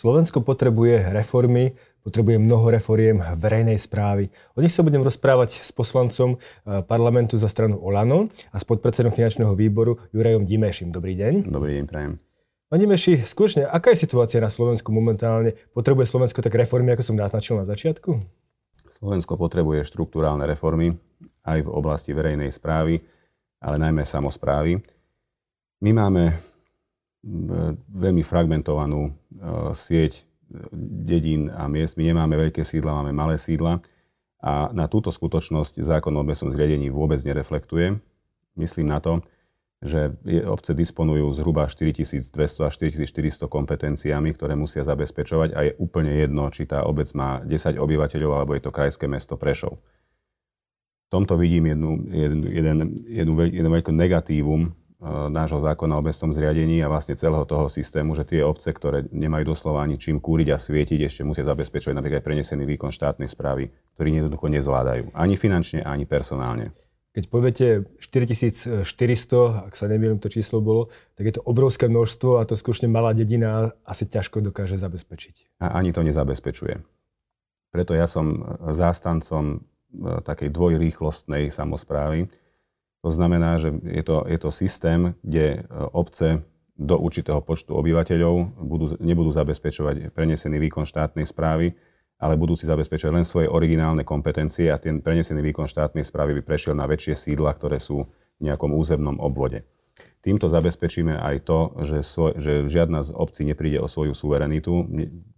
Slovensko potrebuje reformy, potrebuje mnoho reforiem verejnej správy. O nich sa budem rozprávať s poslancom eh, parlamentu za stranu Olano a s podpredsedom finančného výboru Jurajom Dimešim. Dobrý deň. Dobrý deň, prajem. Pán Dimeši, skutočne, aká je situácia na Slovensku momentálne? Potrebuje Slovensko tak reformy, ako som naznačil na začiatku? Slovensko potrebuje štruktúrálne reformy aj v oblasti verejnej správy, ale najmä samozprávy. My máme veľmi fragmentovanú e, sieť e, dedín a miest. My nemáme veľké sídla, máme malé sídla. A na túto skutočnosť zákon o obecnom zriadení vôbec nereflektuje. Myslím na to, že obce disponujú zhruba 4200 až 4400 kompetenciami, ktoré musia zabezpečovať a je úplne jedno, či tá obec má 10 obyvateľov alebo je to krajské mesto Prešov. V tomto vidím jednu, jednu, jeden, jednu, veľké negatívum E, nášho zákona o obecnom zriadení a vlastne celého toho systému, že tie obce, ktoré nemajú doslova ani čím kúriť a svietiť, ešte musia zabezpečovať napríklad prenesený výkon štátnej správy, ktorý jednoducho nezvládajú. Ani finančne, ani personálne. Keď poviete 4400, ak sa nemýlim, to číslo bolo, tak je to obrovské množstvo a to skutočne malá dedina asi ťažko dokáže zabezpečiť. A ani to nezabezpečuje. Preto ja som zástancom e, takej dvojrýchlostnej samozprávy, to znamená, že je to, je to systém, kde e, obce do určitého počtu obyvateľov budú, nebudú zabezpečovať prenesený výkon štátnej správy, ale budú si zabezpečovať len svoje originálne kompetencie a ten prenesený výkon štátnej správy by prešiel na väčšie sídla, ktoré sú v nejakom územnom obvode. Týmto zabezpečíme aj to, že, svoj, že žiadna z obcí nepríde o svoju suverenitu,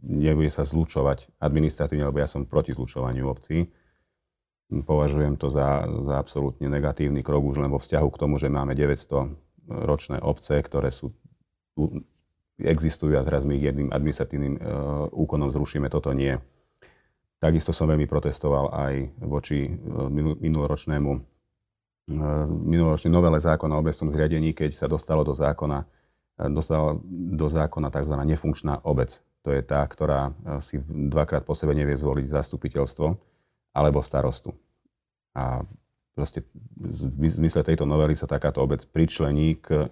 nebude sa zlučovať administratívne, lebo ja som proti zlučovaniu obcí Považujem to za, za absolútne negatívny krok už len vo vzťahu k tomu, že máme 900 ročné obce, ktoré sú existujú a teraz my ich jedným administratívnym uh, úkonom zrušíme, toto nie. Takisto som veľmi protestoval aj voči uh, minuloročnému uh, minuloročnej novele zákona o obecnom zriadení, keď sa dostalo do zákona, dostala do zákona tzv. nefunkčná obec. To je tá, ktorá si dvakrát po sebe nevie zvoliť zastupiteľstvo alebo starostu. A proste v zmysle tejto novely sa takáto obec pričlení k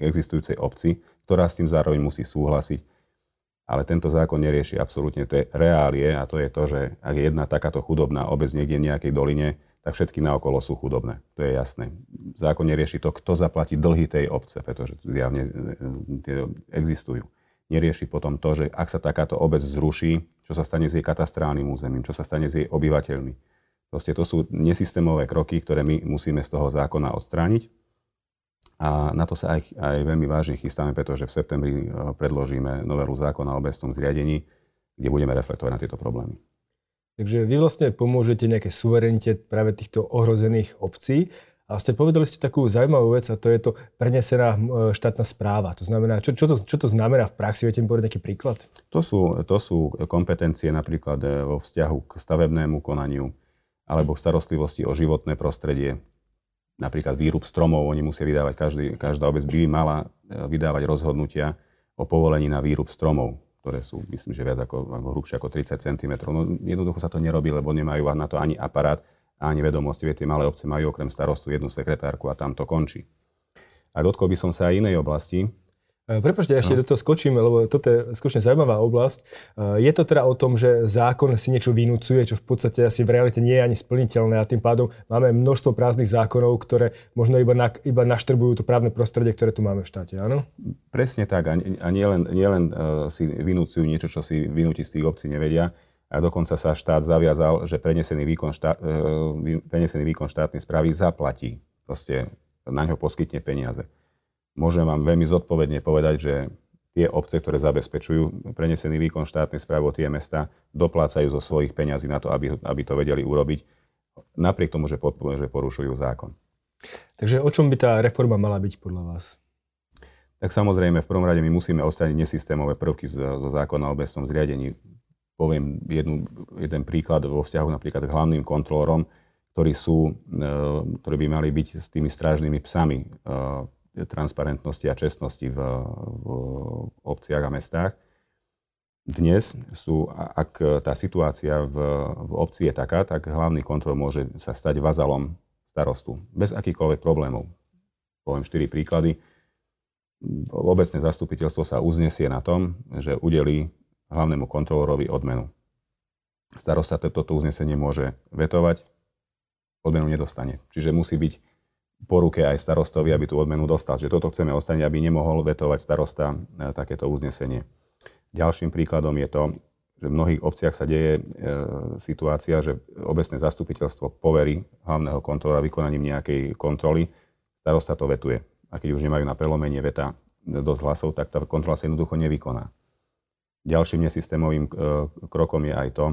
existujúcej obci, ktorá s tým zároveň musí súhlasiť. Ale tento zákon nerieši absolútne tie reálie a to je to, že ak je jedna takáto chudobná obec niekde v nejakej doline, tak všetky naokolo sú chudobné. To je jasné. Zákon nerieši to, kto zaplatí dlhy tej obce, pretože zjavne e, tie existujú nerieši potom to, že ak sa takáto obec zruší, čo sa stane s jej katastrálnym územím, čo sa stane s jej obyvateľmi. Proste to sú nesystémové kroky, ktoré my musíme z toho zákona odstrániť. A na to sa aj, aj veľmi vážne chystáme, pretože v septembri e, predložíme novelu zákona o obecnom zriadení, kde budeme reflektovať na tieto problémy. Takže vy vlastne pomôžete nejaké suverenite práve týchto ohrozených obcí a ste povedali ste takú zaujímavú vec a to je to prenesená štátna správa. To znamená, čo, čo, to, čo to znamená v praxi? Viete mi povedať nejaký príklad? To sú, to sú kompetencie napríklad e, vo vzťahu k stavebnému konaniu alebo starostlivosti o životné prostredie. Napríklad výrub stromov, oni musia vydávať, každý, každá obec by mala e, vydávať rozhodnutia o povolení na výrub stromov ktoré sú, myslím, že viac ako, ako hrubšie ako 30 cm. No, jednoducho sa to nerobí, lebo nemajú na to ani aparát, ani vedomosti. Viete, malé obce majú okrem starostu jednu sekretárku a tam to končí. A dotkol by som sa aj inej oblasti, Prepačte, ja ešte no. do toho skočím, lebo toto je skutočne zaujímavá oblasť. E, je to teda o tom, že zákon si niečo vynúcuje, čo v podstate asi v realite nie je ani splniteľné a tým pádom máme množstvo prázdnych zákonov, ktoré možno iba, na, iba naštrbujú to právne prostredie, ktoré tu máme v štáte, áno? Presne tak. A nielen nie len, uh, si vynúcujú niečo, čo si vynúti z tých obcí nevedia, a dokonca sa štát zaviazal, že prenesený výkon, štát, e, prenesený výkon štátnej správy zaplatí. Proste na ňo poskytne peniaze. Môžem vám veľmi zodpovedne povedať, že tie obce, ktoré zabezpečujú prenesený výkon štátnej správy tie mesta, doplácajú zo svojich peňazí na to, aby, aby to vedeli urobiť, napriek tomu, že, že porušujú zákon. Takže o čom by tá reforma mala byť podľa vás? Tak samozrejme, v prvom rade my musíme ostať nesystémové prvky zo zákona o obecnom zriadení poviem jednu, jeden príklad vo vzťahu napríklad k hlavným kontrolorom, ktorí, sú, e, ktorí by mali byť s tými strážnymi psami e, transparentnosti a čestnosti v, v obciach a mestách. Dnes sú, ak tá situácia v, v obci je taká, tak hlavný kontrol môže sa stať vazalom starostu bez akýchkoľvek problémov. Poviem štyri príklady. obecné zastupiteľstvo sa uznesie na tom, že udelí hlavnému kontrolorovi odmenu. Starosta toto uznesenie môže vetovať, odmenu nedostane. Čiže musí byť po ruke aj starostovi, aby tú odmenu dostal. Že toto chceme ostane, aby nemohol vetovať starosta e, takéto uznesenie. Ďalším príkladom je to, že v mnohých obciach sa deje e, situácia, že obecné zastupiteľstvo poverí hlavného kontrola vykonaním nejakej kontroly, starosta to vetuje. A keď už nemajú na prelomenie veta dosť hlasov, tak tá kontrola sa jednoducho nevykoná. Ďalším nesystémovým e, krokom je aj to,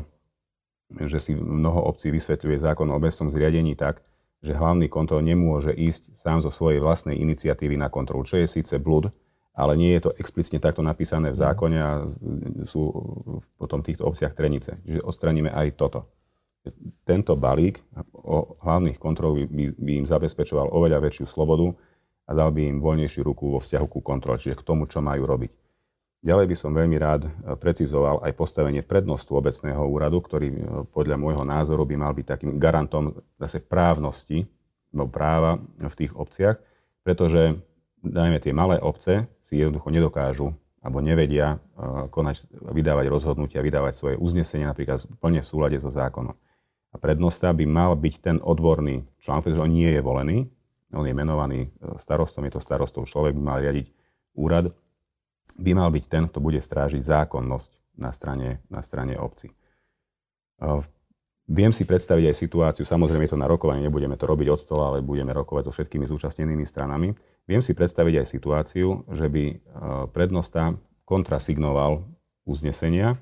že si mnoho obcí vysvetľuje zákon o obecnom zriadení tak, že hlavný kontrol nemôže ísť sám zo svojej vlastnej iniciatívy na kontrolu, čo je síce blud, ale nie je to explicitne takto napísané v zákone a sú potom v týchto obciach trenice. Čiže odstraníme aj toto. Tento balík o hlavných kontrol by, by im zabezpečoval oveľa väčšiu slobodu a dal by im voľnejšiu ruku vo vzťahu ku kontrole, čiže k tomu, čo majú robiť. Ďalej by som veľmi rád precizoval aj postavenie prednostu obecného úradu, ktorý e, podľa môjho názoru by mal byť takým garantom zase právnosti, no práva v tých obciach, pretože najmä tie malé obce si jednoducho nedokážu alebo nevedia e, konať, vydávať rozhodnutia, vydávať svoje uznesenie napríklad plne v súlade so zákonom. A prednosta by mal byť ten odborný člán, pretože on nie je volený, on je menovaný e, starostom, je to starostov človek, by mal riadiť úrad by mal byť ten, kto bude strážiť zákonnosť na strane, na strane obci. Viem si predstaviť aj situáciu, samozrejme je to na rokovanie, nebudeme to robiť od stola, ale budeme rokovať so všetkými zúčastnenými stranami. Viem si predstaviť aj situáciu, že by prednosta kontrasignoval uznesenia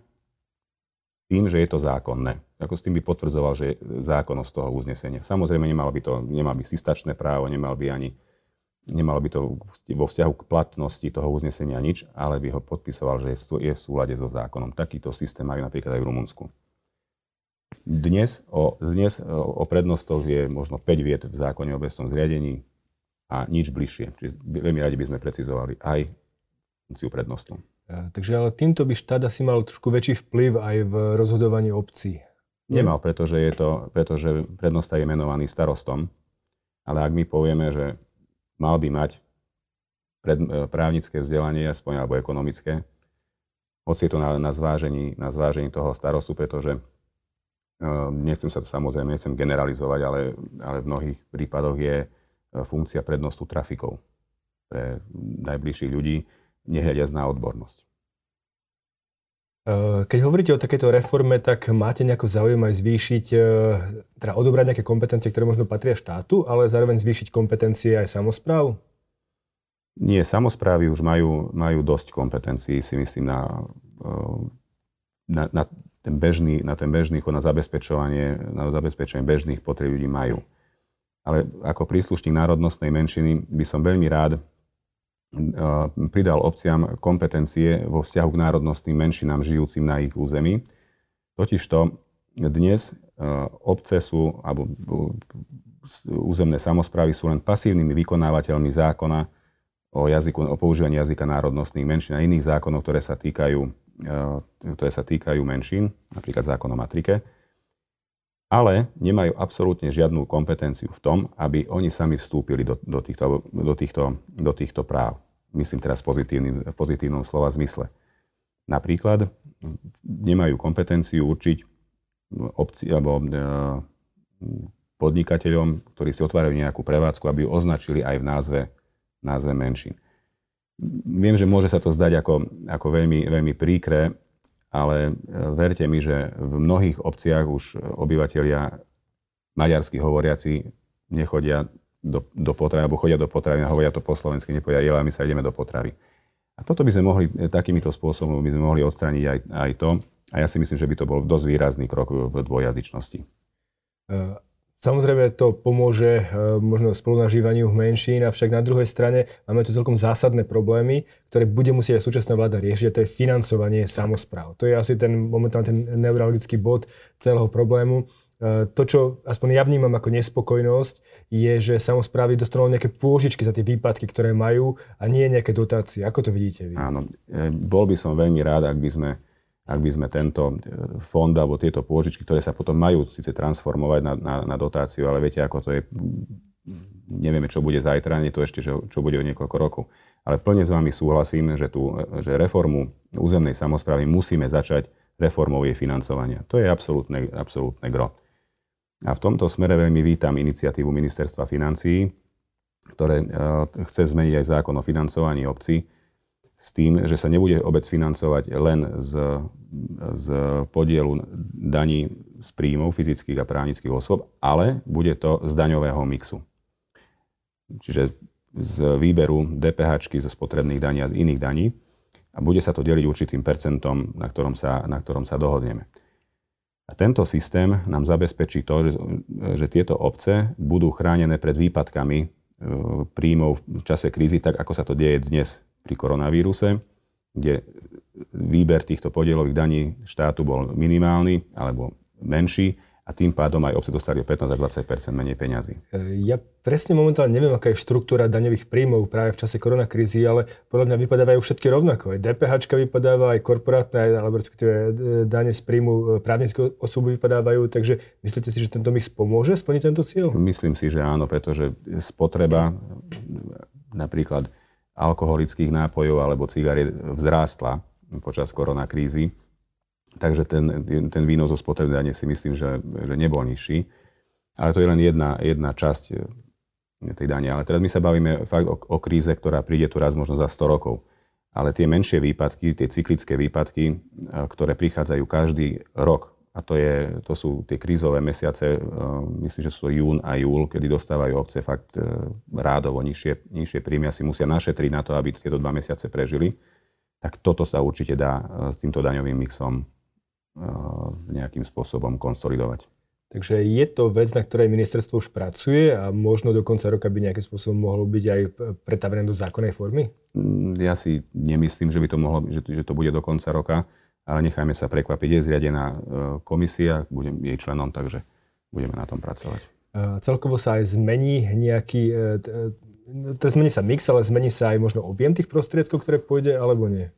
tým, že je to zákonné. Ako s tým by potvrdzoval, že je zákonnosť toho uznesenia. Samozrejme, nemal by to, nemal by stačné právo, nemal by ani nemalo by to vo vzťahu k platnosti toho uznesenia nič, ale by ho podpisoval, že je v súlade so zákonom. Takýto systém majú napríklad aj v Rumunsku. Dnes o, dnes o prednostoch je možno 5 viet v zákone o obecnom zriadení a nič bližšie. Čiže veľmi radi by sme precizovali aj funkciu prednostu. Takže ale týmto by štát asi mal trošku väčší vplyv aj v rozhodovaní obcí. Nemal, pretože, je to, pretože prednosta je menovaný starostom. Ale ak my povieme, že mal by mať pred, e, právnické vzdelanie, aspoň alebo ekonomické, hoci je to na, na, zvážení, na zvážení toho starostu, pretože uh, nechcem sa to samozrejme, nechcem generalizovať, ale, ale v mnohých prípadoch je uh, funkcia prednostu trafikov pre najbližších ľudí, nehľadiac na odbornosť. Keď hovoríte o takejto reforme, tak máte nejako záujem aj zvýšiť, teda odobrať nejaké kompetencie, ktoré možno patria štátu, ale zároveň zvýšiť kompetencie aj samozpráv? Nie, samozprávy už majú, majú dosť kompetencií, si myslím, na, eh, na, na ten bežný, na ten bežný chod, na zabezpečovanie, na zabezpečenie bežných potreb ľudí majú. Ale ako príslušník národnostnej menšiny by som veľmi rád eh, pridal obciam kompetencie vo vzťahu k národnostným menšinám žijúcim na ich území. Totižto dnes obce sú, alebo územné samozprávy sú len pasívnymi vykonávateľmi zákona, o, jazyku, o používaní jazyka národnostných menšín a iných zákonov, ktoré sa týkajú, e, ktoré sa týkajú menšín, napríklad zákon o matrike, ale nemajú absolútne žiadnu kompetenciu v tom, aby oni sami vstúpili do, do, týchto, do, týchto, do týchto práv. Myslím teraz pozitívnym, v pozitívnom slova zmysle. Napríklad nemajú kompetenciu určiť obci, alebo e, podnikateľom, ktorí si otvárajú nejakú prevádzku, aby ju označili aj v názve názve menšín. Viem, že môže sa to zdať ako, ako veľmi, veľmi príkre, ale e, verte mi, že v mnohých obciach už obyvateľia maďarsky hovoriaci nechodia do, do potravy, alebo chodia do potravy a hovoria to po slovensky, nepovedia, ale my sa ideme do potravy. A toto by sme mohli, e, takýmito spôsobom by sme mohli odstrániť aj, aj to. A ja si myslím, že by to bol dosť výrazný krok v dvojazyčnosti. Samozrejme to pomôže e, možno spolunažívaniu menšín, avšak na druhej strane máme tu celkom zásadné problémy, ktoré bude musieť aj súčasná vláda riešiť, a to je financovanie samozpráv. To je asi ten momentálne ten neurologický bod celého problému. E, to, čo aspoň ja vnímam ako nespokojnosť, je, že samozprávy dostanú nejaké pôžičky za tie výpadky, ktoré majú a nie nejaké dotácie. Ako to vidíte vy? Áno, e, bol by som veľmi rád, ak by sme ak by sme tento e, fond alebo tieto pôžičky, ktoré sa potom majú síce transformovať na, na, na dotáciu, ale viete, ako to je, nevieme, čo bude zajtra, nie to ešte, čo, čo bude o niekoľko rokov. Ale plne s vami súhlasím, že, tú, že reformu územnej samozprávy musíme začať reformou jej financovania. To je absolútne, absolútne gro. A v tomto smere veľmi vítam iniciatívu Ministerstva financií, ktoré chce zmeniť aj zákon o financovaní obcí, s tým, že sa nebude obec financovať len z, z podielu daní z príjmov fyzických a právnických osôb, ale bude to z daňového mixu. Čiže z výberu DPH zo spotrebných daní a z iných daní a bude sa to deliť určitým percentom, na ktorom sa, na ktorom sa dohodneme. A tento systém nám zabezpečí to, že, že tieto obce budú chránené pred výpadkami e, príjmov v čase krízy, tak ako sa to deje dnes pri koronavíruse, kde výber týchto podielových daní štátu bol minimálny alebo menší a tým pádom aj obce dostali o 15 až 20 menej peňazí. E, ja presne momentálne neviem, aká je štruktúra daňových príjmov práve v čase koronakrízy, ale podľa mňa vypadávajú všetky rovnako. Aj DPH vypadáva, aj korporátne, alebo respektíve e, dane z príjmu e, právnické osoby vypadávajú, takže myslíte si, že tento mix pomôže splniť tento cieľ? Myslím si, že áno, pretože spotreba napríklad alkoholických nápojov alebo cigariet vzrástla počas koronakrízy. Takže ten, ten výnos zo spotrebnej dane si myslím, že, že nebol nižší. Ale to je len jedna, jedna časť eh, tej dane. Ale teraz my sa bavíme fakt o, o kríze, ktorá príde tu raz možno za 100 rokov. Ale tie menšie výpadky, tie cyklické výpadky, eh, ktoré prichádzajú každý rok, a to, je, to sú tie krízové mesiace, eh, myslím, že sú to jún a júl, kedy dostávajú obce fakt eh, rádovo nižšie, nižšie príjmy a si musia našetriť na to, aby tieto dva mesiace prežili. Tak toto sa určite dá eh, s týmto daňovým mixom nejakým spôsobom konsolidovať. Takže je to vec, na ktorej ministerstvo už pracuje a možno do konca roka by nejakým spôsobom mohlo byť aj pretavené do zákonnej formy? Mm, ja si nemyslím, že by to mohlo, že, že to bude do konca roka ale nechajme sa prekvapiť. Je zriadená e, komisia, budem jej členom, takže budeme na tom pracovať. Celkovo sa aj zmení nejaký, e, to zmení sa mix, ale zmení sa aj možno objem tých prostriedkov, ktoré pôjde, alebo nie?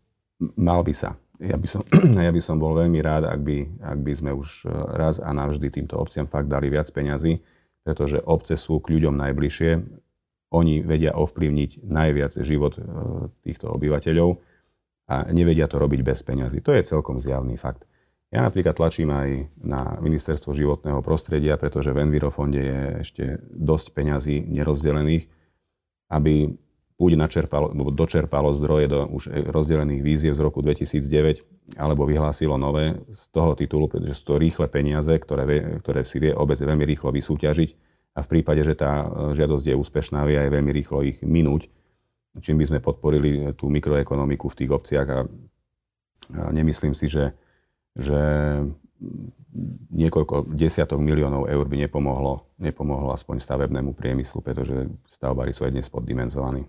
Mal by sa. Ja by som, ja by som bol veľmi rád, ak by, ak by sme už e, raz a navždy týmto obciam fakt dali viac peňazí, pretože obce sú k ľuďom najbližšie. Oni vedia ovplyvniť najviac život týchto obyvateľov a nevedia to robiť bez peňazí. To je celkom zjavný fakt. Ja napríklad tlačím aj na ministerstvo životného prostredia, pretože v Envirofonde je ešte dosť peňazí nerozdelených, aby buď načerpalo, dočerpalo zdroje do už rozdelených víziev z roku 2009, alebo vyhlásilo nové z toho titulu, pretože sú to rýchle peniaze, ktoré, ktoré si vie obec veľmi rýchlo vysúťažiť a v prípade, že tá žiadosť je úspešná, vie aj veľmi rýchlo ich minúť čím by sme podporili tú mikroekonomiku v tých obciach a, nemyslím si, že, že niekoľko desiatok miliónov eur by nepomohlo, nepomohlo aspoň stavebnému priemyslu, pretože stavbári sú aj dnes poddimenzovaní.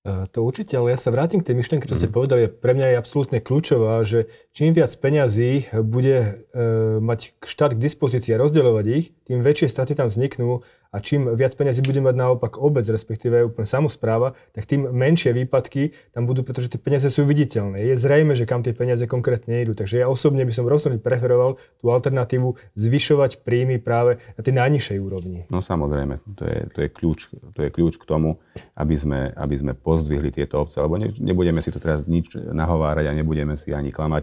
E, to určite, ale ja sa vrátim k tej myšlienke, čo ste mm. povedali. Pre mňa je absolútne kľúčová, že čím viac peňazí bude e, mať štát k dispozícii a rozdeľovať ich, tým väčšie straty tam vzniknú a čím viac peniazí bude mať naopak obec, respektíve úplne samozpráva, tak tým menšie výpadky tam budú, pretože tie peniaze sú viditeľné. Je zrejme, že kam tie peniaze konkrétne idú. Takže ja osobne by som rozhodne preferoval tú alternatívu zvyšovať príjmy práve na tej najnižšej úrovni. No samozrejme, to je, to je, kľúč, to je kľúč k tomu, aby sme, aby sme pozdvihli tieto obce, lebo ne, nebudeme si to teraz nič nahovárať a nebudeme si ani klamať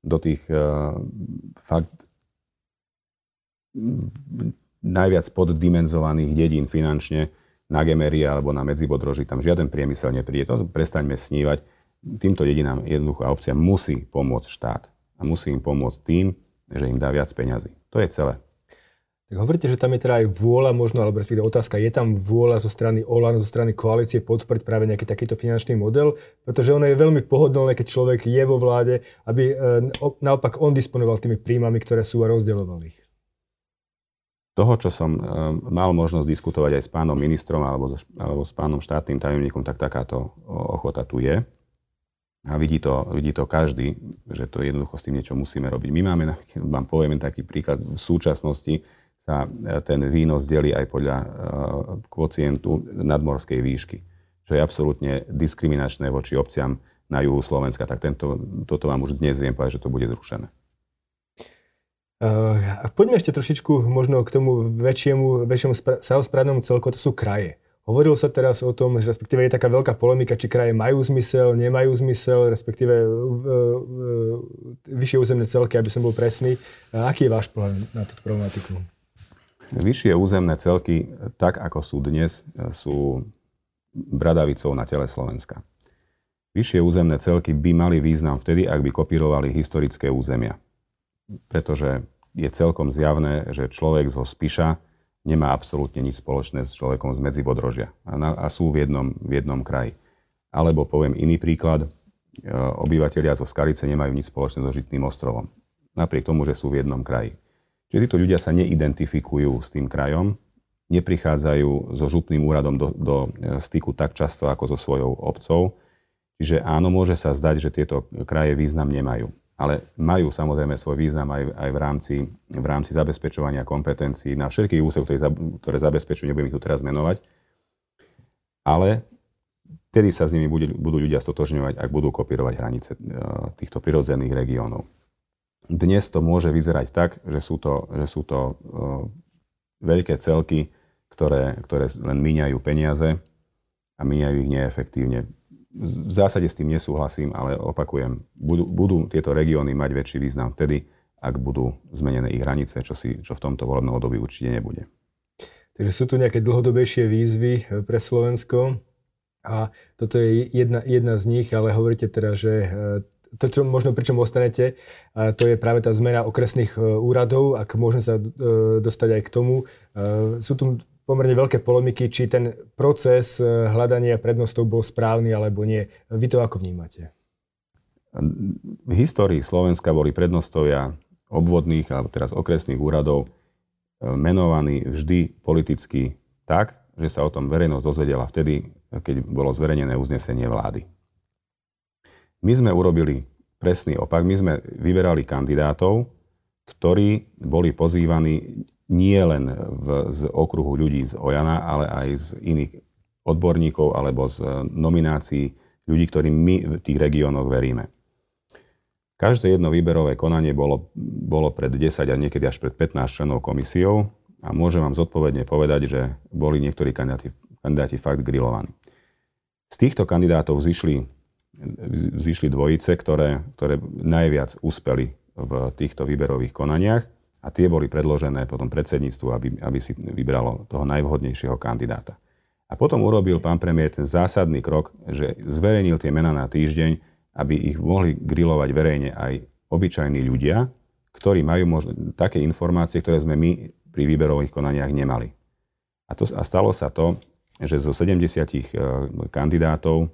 do tých uh, fakt najviac poddimenzovaných dedín finančne na Gemerie alebo na Medzibodroži. Tam žiaden priemysel nepríde. To prestaňme snívať. Týmto dedinám jednoducho a obcia musí pomôcť štát. A musí im pomôcť tým, že im dá viac peňazí. To je celé. Tak hovoríte, že tam je teda aj vôľa možno, alebo respektíve otázka, je tam vôľa zo strany OLAN, zo strany koalície podporiť práve nejaký takýto finančný model, pretože ono je veľmi pohodlné, keď človek je vo vláde, aby e, naopak on disponoval tými príjmami, ktoré sú a rozdeľoval ich toho, čo som eh, mal možnosť diskutovať aj s pánom ministrom alebo, alebo s pánom štátnym tajomníkom, tak takáto ochota tu je. A vidí to, vidí to každý, že to jednoducho s tým niečo musíme robiť. My máme, vám poviem taký príklad, v súčasnosti sa eh, ten výnos delí aj podľa eh, kvocientu nadmorskej výšky, čo je absolútne diskriminačné voči obciam na juhu Slovenska. Tak tento, toto vám už dnes viem povedať, že to bude zrušené. Uh, poďme ešte trošičku možno k tomu väčšiemu, väčšiemu samozprávnemu celku, to sú kraje. Hovorilo sa teraz o tom, že respektíve je taká veľká polemika, či kraje majú zmysel, nemajú zmysel, respektíve uh, uh, vyššie územné celky, aby som bol presný. Uh, aký je váš pohľad na túto problematiku? Vyššie územné celky, tak ako sú dnes, sú bradavicou na tele Slovenska. Vyššie územné celky by mali význam vtedy, ak by kopírovali historické územia. Pretože je celkom zjavné, že človek zo Spiša nemá absolútne nič spoločné s človekom z Medzibodrožia a, a sú v jednom, v jednom kraji. Alebo poviem iný príklad, e, obyvateľia zo Skalice nemajú nič spoločné so Žitným ostrovom, napriek tomu, že sú v jednom kraji. Čiže títo ľudia sa neidentifikujú s tým krajom, neprichádzajú so župným úradom do, do e, styku tak často ako so svojou obcov. Čiže áno, môže sa zdať, že tieto kraje význam nemajú ale majú samozrejme svoj význam aj, aj v, rámci, v rámci zabezpečovania kompetencií na všetkých úsekoch, ktoré, ktoré zabezpečujú, nebudem ich tu teraz menovať. Ale vtedy sa s nimi budú, ľudia stotožňovať, ak budú kopírovať hranice e, týchto prirodzených regiónov. Dnes to môže vyzerať tak, že sú to, že sú to uh, veľké celky, ktoré, ktoré len míňajú peniaze a míňajú ich neefektívne v zásade s tým nesúhlasím, ale opakujem, budú, budú tieto regióny mať väčší význam vtedy, ak budú zmenené ich hranice, čo, si, čo v tomto volebnom období určite nebude. Takže sú tu nejaké dlhodobejšie výzvy eh, pre Slovensko a toto je jedna, jedna z nich, ale hovoríte teda, že eh, to, čo možno pričom ostanete, to je práve tá zmena okresných eh, úradov, ak môžeme sa dostať aj k tomu. Sú tu pomerne veľké polemiky, či ten proces hľadania prednostov bol správny alebo nie. Vy to ako vnímate? V histórii Slovenska boli prednostovia obvodných alebo teraz okresných úradov menovaní vždy politicky tak, že sa o tom verejnosť dozvedela vtedy, keď bolo zverejnené uznesenie vlády. My sme urobili presný opak. My sme vyberali kandidátov, ktorí boli pozývaní nie len v, z okruhu ľudí z Ojana, ale aj z iných odborníkov alebo z nominácií ľudí, ktorým my v tých regiónoch veríme. Každé jedno výberové konanie bolo, bolo pred 10 a niekedy až pred 15 členov komisiou a môžem vám zodpovedne povedať, že boli niektorí kandidáti, kandidáti fakt grillovaní. Z týchto kandidátov zišli, zišli dvojice, ktoré, ktoré najviac uspeli v týchto výberových konaniach a tie boli predložené potom predsedníctvu, aby, aby si vybralo toho najvhodnejšieho kandidáta. A potom urobil pán premiér ten zásadný krok, že zverejnil tie mená na týždeň, aby ich mohli grilovať verejne aj obyčajní ľudia, ktorí majú možno také informácie, ktoré sme my pri výberových konaniach nemali. A, to, a stalo sa to, že zo 70 uh, e, kandidátov,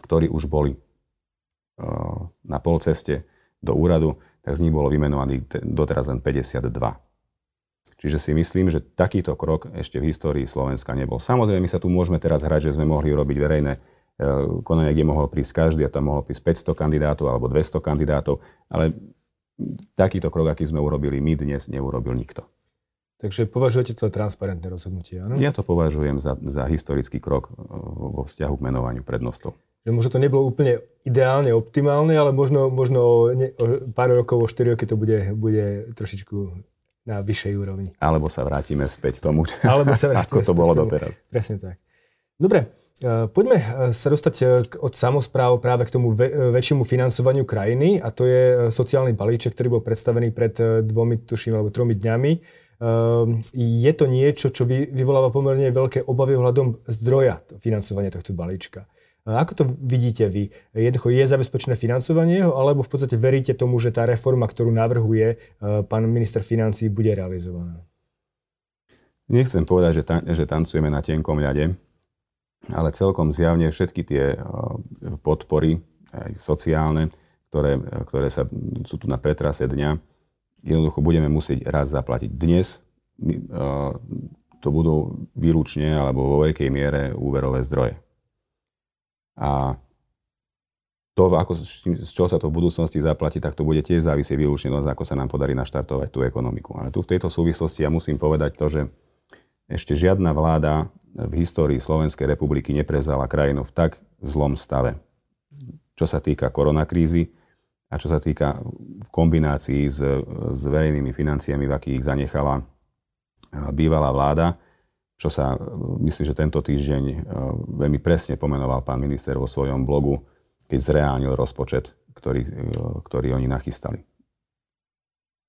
ktorí už boli uh, na polceste do úradu, tak z nich bolo vymenovaných doteraz len 52. Čiže si myslím, že takýto krok ešte v histórii Slovenska nebol. Samozrejme, my sa tu môžeme teraz hrať, že sme mohli robiť verejné e, konanie, kde mohol prísť každý a tam mohlo prísť 500 kandidátov alebo 200 kandidátov, ale takýto krok, aký sme urobili my dnes, neurobil nikto. Takže považujete to za transparentné rozhodnutie, áno? Ja to považujem za, za historický krok e, vo vzťahu k menovaniu prednostov že možno to nebolo úplne ideálne, optimálne, ale možno, možno ne, o pár rokov, o 4 roky to bude, bude trošičku na vyššej úrovni. Alebo sa vrátime späť k tomu, Alebo sa vrátime ako to bolo doteraz. Presne tak. Dobre, e, poďme e, sa dostať e, od samozpráv práve k tomu väčšiemu financovaniu krajiny a to je sociálny balíček, ktorý bol predstavený pred dvomi, tuším, alebo tromi dňami. Je to niečo, čo vyvoláva pomerne veľké obavy ohľadom zdroja financovania tohto balíčka. Ako to vidíte vy? Jednoducho je zabezpečené financovanie alebo v podstate veríte tomu, že tá reforma, ktorú navrhuje e, pán minister financí, bude realizovaná? Nechcem povedať, že, ta, že tancujeme na tenkom ľade, ale celkom zjavne všetky tie e, podpory, aj sociálne, ktoré, ktoré sa, sú tu na pretrase dňa, jednoducho budeme musieť raz zaplatiť. Dnes e, to budú výlučne alebo vo veľkej miere úverové zdroje. A to, ako, z čoho sa to v budúcnosti zaplatí, tak to bude tiež závisieť výlučne od ako sa nám podarí naštartovať tú ekonomiku. Ale tu v tejto súvislosti ja musím povedať to, že ešte žiadna vláda v histórii Slovenskej republiky neprevzala krajinu v tak zlom stave. Čo sa týka koronakrízy, A čo sa týka v kombinácii s, s verejnými financiami, v akých zanechala bývalá vláda, čo sa, myslím, že tento týždeň veľmi presne pomenoval pán minister vo svojom blogu, keď zreálnil rozpočet, ktorý, ktorý oni nachystali.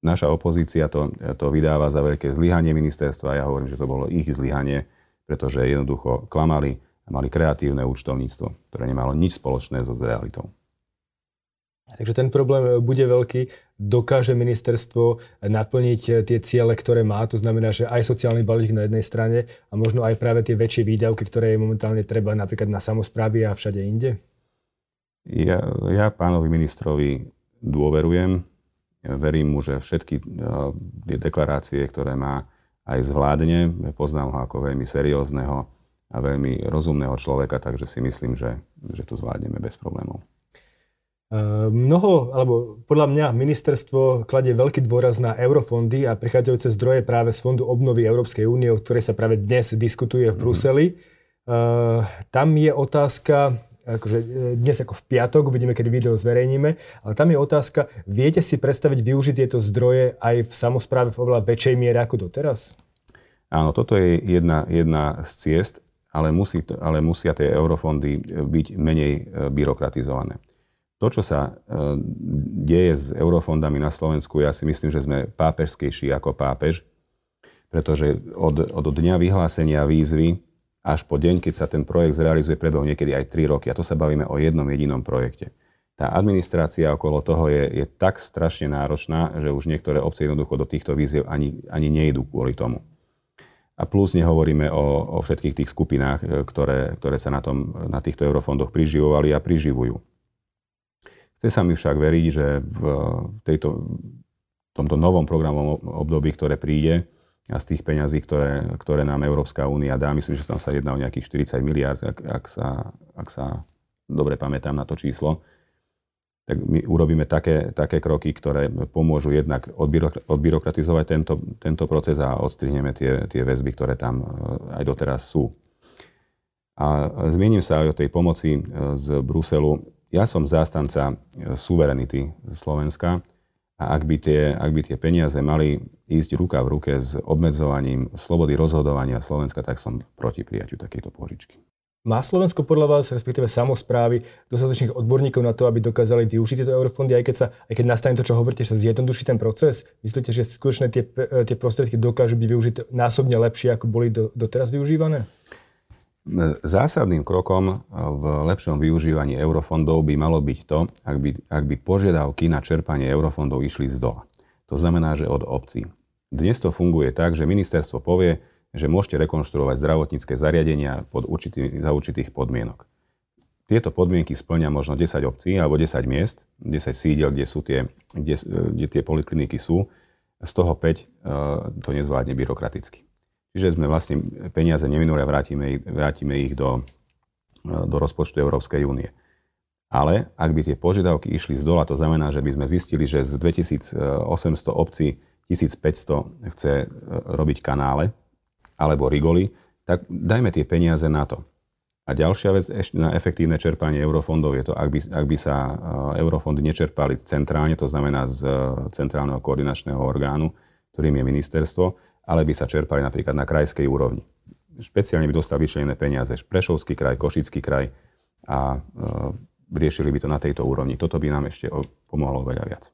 Naša opozícia to, to vydáva za veľké zlyhanie ministerstva. Ja hovorím, že to bolo ich zlyhanie, pretože jednoducho klamali a mali kreatívne účtovníctvo, ktoré nemalo nič spoločné so realitou. Takže ten problém bude veľký. Dokáže ministerstvo naplniť tie ciele, ktoré má, to znamená, že aj sociálny balík na jednej strane a možno aj práve tie väčšie výdavky, ktoré je momentálne treba napríklad na samozprávy a všade inde? Ja, ja pánovi ministrovi dôverujem verím mu, že všetky tie deklarácie, ktoré má, aj zvládne. Poznám ho ako veľmi seriózneho a veľmi rozumného človeka, takže si myslím, že, že to zvládneme bez problémov. Eh, mnoho, alebo podľa mňa ministerstvo kladie veľký dôraz na eurofondy a prichádzajúce zdroje práve z Fondu obnovy Európskej únie, o ktorej sa práve dnes diskutuje v Bruseli. Mm. Tam je otázka, akože e, dnes ako v piatok, uvidíme, kedy video zverejníme, ale tam je otázka, viete si predstaviť využiť tieto zdroje aj v samozpráve v oveľa väčšej miere ako doteraz? Áno, toto je jedna, jedna z ciest, ale, musí, ale musia tie eurofondy byť menej byrokratizované. To, čo sa e, deje s eurofondami na Slovensku, ja si myslím, že sme pápežskejší ako pápež, pretože od, od dňa vyhlásenia výzvy až po deň, keď sa ten projekt zrealizuje, prebehu niekedy aj 3 roky. A to sa bavíme o jednom jedinom projekte. Tá administrácia okolo toho je, je tak strašne náročná, že už niektoré obce jednoducho do týchto víziev ani, ani nejdú kvôli tomu. A plus nehovoríme o, o všetkých tých skupinách, e, ktoré, ktoré sa na, tom, na týchto eurofondoch priživovali a priživujú. Chce sa mi však veriť, že v, tejto, v tomto novom programovom období, ktoré príde, a z tých peňazí, ktoré, ktoré nám Európska únia dá, myslím, že tam sa jedná o nejakých 40 miliard, ak, ak, sa, ak sa dobre pamätám na to číslo, tak my urobíme také, také kroky, ktoré pomôžu jednak odbyrokratizovať tento, tento proces a odstrihneme tie, tie väzby, ktoré tam e, aj doteraz sú. A zmienim sa aj o tej pomoci e, z Bruselu. Ja som zástanca e, suverenity Slovenska, a ak by, tie, ak by tie peniaze mali ísť ruka v ruke s obmedzovaním slobody rozhodovania Slovenska, tak som proti prijaťu takejto požičky. Má Slovensko podľa vás, respektíve samozprávy, dostatočných odborníkov na to, aby dokázali využiť tieto eurofondy, aj keď, sa, aj keď nastane to, čo hovoríte, že sa zjednoduší ten proces? Myslíte, že skutočne tie, tie prostriedky dokážu byť využité násobne lepšie, ako boli do, doteraz využívané? Zásadným krokom v lepšom využívaní eurofondov by malo byť to, ak by, ak by požiadavky na čerpanie eurofondov išli z dola. To znamená, že od obcí. Dnes to funguje tak, že ministerstvo povie, že môžete rekonštruovať zdravotnícke zariadenia pod určitý, za určitých podmienok. Tieto podmienky splňa možno 10 obcí alebo 10 miest, 10 sídel, kde, sú tie, kde, kde tie polikliniky sú. Z toho 5 uh, to nezvládne byrokraticky. Čiže sme vlastne peniaze neminuli a vrátime, vrátime ich do, do rozpočtu Európskej únie. Ale ak by tie požiadavky išli z dola, to znamená, že by sme zistili, že z 2800 obcí 1500 chce e, robiť kanále alebo rigoly, tak dajme tie peniaze na to. A ďalšia vec ešte na efektívne čerpanie eurofondov je to, ak by, ak by sa e, eurofondy nečerpali centrálne, to znamená z e, centrálneho koordinačného orgánu, ktorým je ministerstvo, ale by sa čerpali napríklad na krajskej úrovni. Špeciálne by dostali vyčlenené peniaze Prešovský kraj, Košický kraj a e, riešili by to na tejto úrovni. Toto by nám ešte pomohlo veľa viac.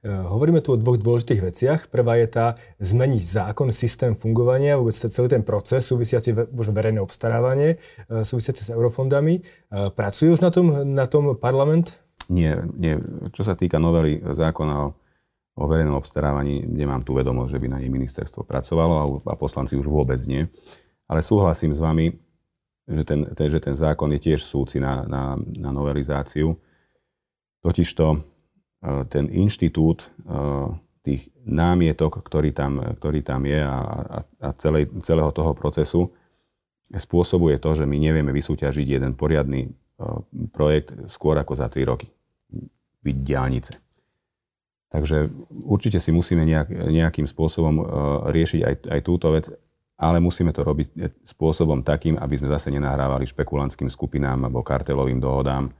E, hovoríme tu o dvoch dôležitých veciach. Prvá je tá zmeniť zákon, systém fungovania, vôbec celý ten proces súvisiaci, možno verejné obstarávanie, e, súvisiaci s eurofondami. E, pracuje už na tom, na tom parlament? Nie, nie. Čo sa týka novely zákona o o verejnom obstarávaní nemám tú vedomosť, že by na nej ministerstvo pracovalo a poslanci už vôbec nie. Ale súhlasím s vami, že ten, ten, že ten zákon je tiež súci na, na, na novelizáciu. Totižto e, ten inštitút e, tých námietok, ktorý tam, ktorý tam je a, a, a celej, celého toho procesu spôsobuje to, že my nevieme vysúťažiť jeden poriadny e, projekt skôr ako za 3 roky. Byť diálnice. Takže určite si musíme nejak, nejakým spôsobom uh, riešiť aj, aj túto vec, ale musíme to robiť spôsobom takým, aby sme zase nenahrávali špekulantským skupinám alebo kartelovým dohodám.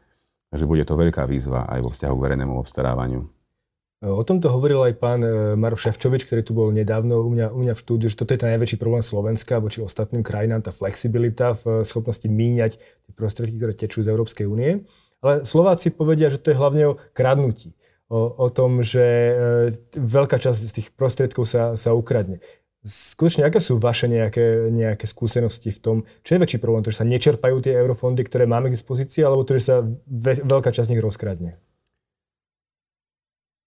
Takže bude to veľká výzva aj vo vzťahu k verejnému obstarávaniu. O tomto hovoril aj pán e, Maro Ševčovič, ktorý tu bol nedávno u mňa, u mňa v štúdiu, že toto je ten najväčší problém Slovenska voči ostatným krajinám, tá flexibilita v schopnosti míňať tie prostriedky, ktoré tečú z Európskej únie. Ale Slováci povedia, že to je hlavne o kradnutí. O, o tom, že e, veľká časť z tých prostriedkov sa, sa ukradne. Skutočne, aké sú vaše nejaké, nejaké skúsenosti v tom, čo je väčší problém, to, že sa nečerpajú tie eurofondy, ktoré máme k dispozícii, alebo to, že sa ve, veľká časť z nich rozkradne?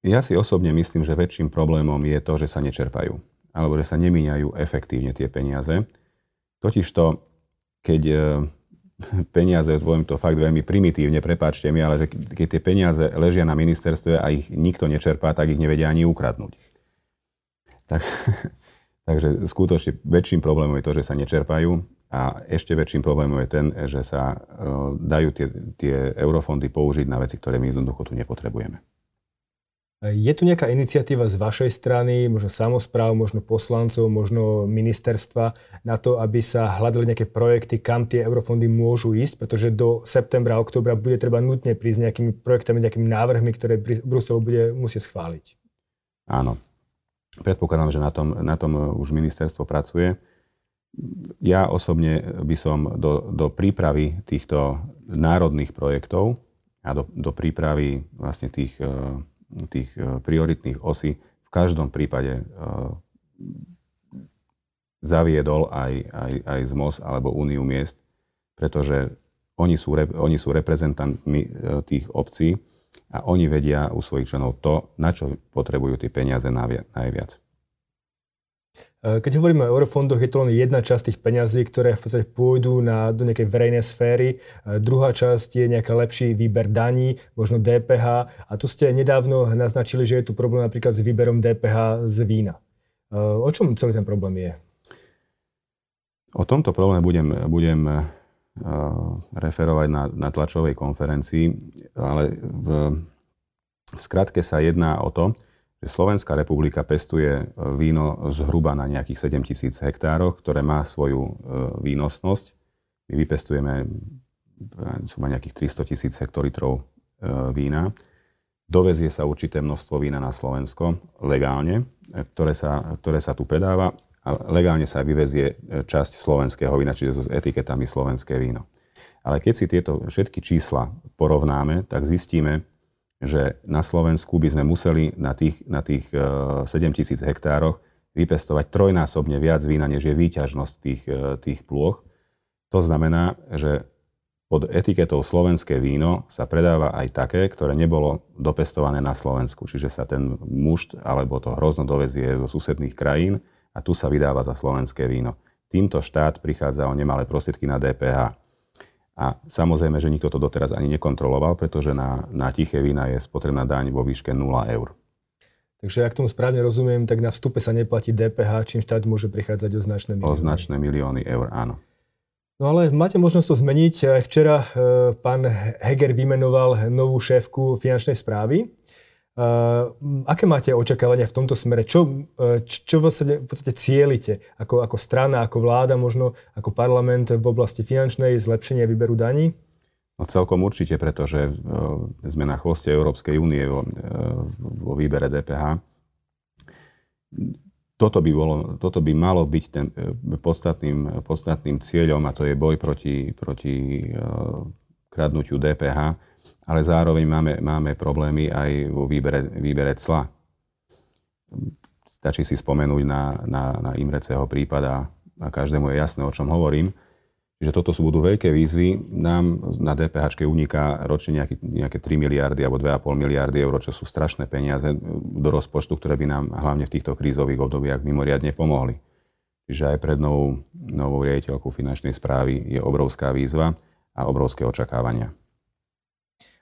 Ja si osobne myslím, že väčším problémom je to, že sa nečerpajú alebo že sa nemíňajú efektívne tie peniaze. Totižto, keď e, peniaze, poviem to fakt veľmi primitívne, prepáčte mi, ale že keď tie peniaze ležia na ministerstve a ich nikto nečerpá, tak ich nevedia ani ukradnúť. Tak, takže skutočne väčším problémom je to, že sa nečerpajú a ešte väčším problémom je ten, že sa uh, dajú tie, tie eurofondy použiť na veci, ktoré my jednoducho tu nepotrebujeme. Je tu nejaká iniciatíva z vašej strany, možno samozpráv, možno poslancov, možno ministerstva na to, aby sa hľadali nejaké projekty, kam tie eurofondy môžu ísť, pretože do septembra, oktobra bude treba nutne prísť nejakými projektami, nejakými návrhmi, ktoré Brusel bude musieť schváliť. Áno. Predpokladám, že na tom, na tom už ministerstvo pracuje. Ja osobne by som do, do prípravy týchto národných projektov a do, do prípravy vlastne tých tých e, prioritných osí v každom prípade e, zaviedol aj, aj, aj ZMOS alebo Úniu miest, pretože oni sú, oni sú reprezentantmi e, tých obcí a oni vedia u svojich členov to, na čo potrebujú tie peniaze najviac. Eh, keď hovoríme o eurofondoch, je to len jedna časť tých peňazí, ktoré v podstate pôjdu na, do nejakej verejnej sféry. Eh, druhá časť je nejaký lepší výber daní, možno DPH. A tu ste nedávno naznačili, že je tu problém napríklad s výberom DPH z vína. Eh, o čom celý ten problém je? O tomto probléme budem, budem referovať na, na tlačovej konferencii, ale v, v skratke sa jedná o to, Slovenská republika pestuje e, víno zhruba na nejakých 7 tisíc hektároch, ktoré má svoju e, výnosnosť. My vypestujeme e, zhruba nejakých 300 tisíc hektolitrov vína. Dovezie sa určité množstvo vína na Slovensko legálne, ktoré sa, ktoré sa tu predáva a legálne sa vyvezie časť slovenského vína, čiže s etiketami slovenské víno. Ale keď si tieto všetky čísla porovnáme, tak zistíme, že na Slovensku by sme museli na tých, na tých 7 e, tisíc hektároch vypestovať trojnásobne viac vína, než je výťažnosť tých, e, tých plôch. To znamená, že pod etiketou slovenské víno sa predáva aj také, ktoré nebolo dopestované na Slovensku. Čiže sa ten mušt alebo to hrozno dovezie zo susedných krajín a tu sa vydáva za slovenské víno. Týmto štát prichádza o nemalé prostriedky na DPH. A samozrejme, že nikto to doteraz ani nekontroloval, pretože na, na tiché vína je spotrebná daň vo výške 0 eur. Takže ak tomu správne rozumiem, tak na vstupe sa neplatí DPH, čím štát môže prichádzať o značné milióny. O značné milióny eur, áno. No ale máte možnosť to zmeniť. Aj včera e, pán Heger vymenoval novú šéfku finančnej správy. Uh, aké máte očakávania v tomto smere? Čo, uh, čo vlastne v podstate cieľite ako, ako strana, ako vláda, možno ako parlament v oblasti finančnej, zlepšenia výberu daní? No celkom určite, pretože uh, sme na chvoste Európskej únie vo, uh, vo výbere DPH. Toto by, bolo, toto by malo byť ten podstatným, podstatným cieľom a to je boj proti, proti kradnutiu DPH ale zároveň máme, máme problémy aj vo výbere, výbere cla. Stačí si spomenúť na, na, na Imreceho prípada a každému je jasné, o čom hovorím. Že toto sú budú veľké výzvy. Nám na DPH uniká ročne nejaké, nejaké 3 miliardy alebo 2,5 miliardy eur, čo sú strašné peniaze do rozpočtu, ktoré by nám hlavne v týchto krízových obdobiach mimoriadne pomohli. Čiže aj pred novou, novou riaditeľkou finančnej správy je obrovská výzva a obrovské očakávania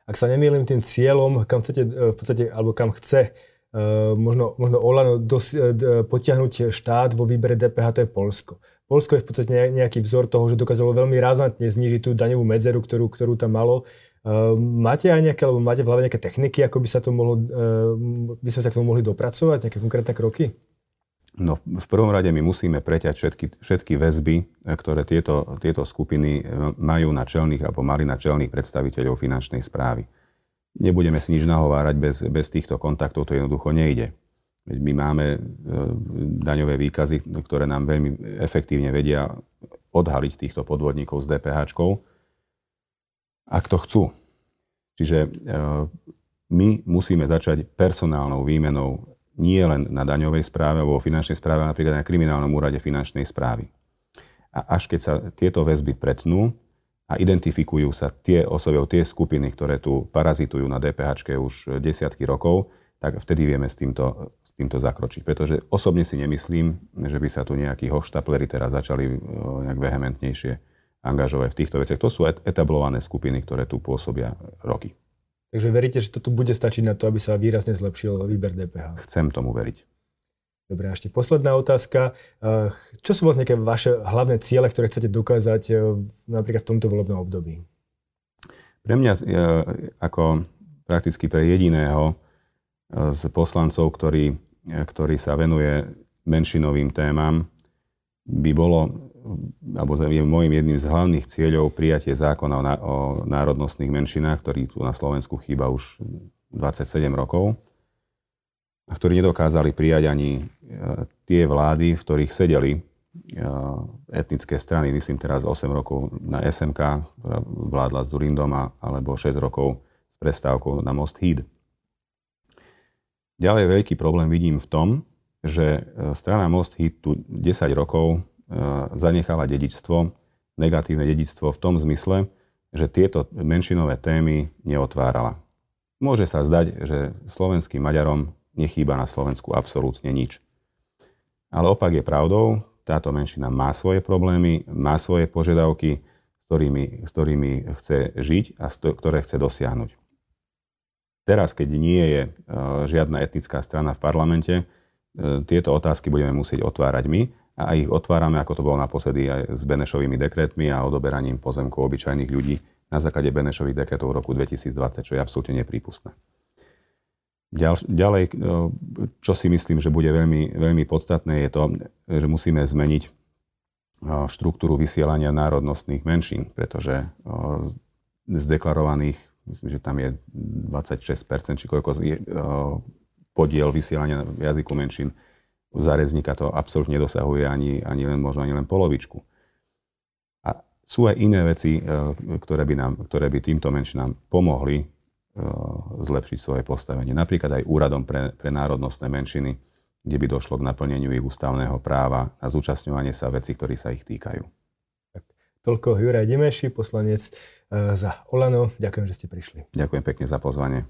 ak sa nemýlim, tým cieľom, kam chcete, e, v podstate, alebo kam chce Uh, možno, možno Olano dos, uh, potiahnuť štát vo výbere DPH, to je Polsko. Polsko je v podstate nejaký vzor toho, že dokázalo veľmi razantne znižiť tú daňovú medzeru, ktorú, ktorú tam malo. Máte aj nejaké, alebo máte v hlave nejaké techniky, ako by sa to mohlo, by sme sa k tomu mohli dopracovať, nejaké konkrétne kroky? No v prvom rade my musíme preťať všetky, všetky väzby, ktoré tieto, tieto skupiny majú na čelných alebo mali na čelných predstaviteľov finančnej správy. Nebudeme si nič nahovárať bez, bez týchto kontaktov, to jednoducho nejde. My máme e, daňové výkazy, ktoré nám veľmi efektívne vedia odhaliť týchto podvodníkov s DPH, ak to chcú. Čiže e, my musíme začať personálnou výmenou nie len na daňovej správe alebo finančnej správe, ale napríklad na kriminálnom úrade finančnej správy. A až keď sa tieto väzby pretnú a identifikujú sa tie osoby, tie skupiny, ktoré tu parazitujú na DPH už desiatky rokov, tak vtedy vieme s týmto, s týmto zakročiť. Pretože osobne si nemyslím, že by sa tu nejakí hoštapleri teraz začali e, nejak vehementnejšie angažovať v týchto veciach. To sú etablované skupiny, ktoré tu pôsobia roky. Takže veríte, že to tu bude stačiť na to, aby sa výrazne zlepšil výber DPH? Chcem tomu veriť. Dobre, a ešte posledná otázka. E, čo sú vlastne vaše hlavné ciele, ktoré chcete dokázať e, napríklad v tomto volebnom období? Pre mňa ako prakticky pre jediného z poslancov, ktorý, ktorý sa venuje menšinovým témam, by bolo, alebo je môjim jedným z hlavných cieľov prijatie zákona o, o národnostných menšinách, ktorý tu na Slovensku chýba už 27 rokov a ktorí nedokázali prijať ani e, tie vlády, v ktorých sedeli e, etnické strany, myslím teraz 8 rokov na SMK, ktorá vládla s Durindom, alebo 6 rokov s prestávkou na Most Híd. Ďalej veľký problém vidím v tom, že e, strana Most Hit tu 10 rokov zanechala dedičstvo, negatívne dedičstvo v tom zmysle, že tieto menšinové témy neotvárala. Môže sa zdať, že slovenským Maďarom nechýba na Slovensku absolútne nič. Ale opak je pravdou, táto menšina má svoje problémy, má svoje požiadavky, s ktorými, s ktorými chce žiť a ktoré chce dosiahnuť. Teraz, keď nie je e, žiadna etnická strana v parlamente, e, tieto otázky budeme musieť otvárať my a ich otvárame, ako to bolo naposledy aj s Benešovými dekretmi a odoberaním pozemkov obyčajných ľudí na základe Benešových dekretov v roku 2020, čo je absolútne neprípustné. Ďalej, e, čo si myslím, že bude veľmi, veľmi podstatné, je to, že musíme zmeniť štruktúru vysielania národnostných menšín, pretože z deklarovaných myslím, že tam je 26%, či koľko je podiel vysielania jazyku menšín. U zárezníka to absolútne nedosahuje ani, ani len možno ani len polovičku. A sú aj iné veci, uh, ktoré by, nám, ktoré by týmto menšinám pomohli uh, zlepšiť svoje postavenie. Napríklad aj úradom pre, pre národnostné menšiny, kde by došlo k naplneniu ich ústavného práva a zúčastňovanie sa veci, ktorí sa ich týkajú. Toľko Juraj Dimeši, poslanec eh, za Olano. Ďakujem, že ste prišli. Ďakujem pekne za pozvanie.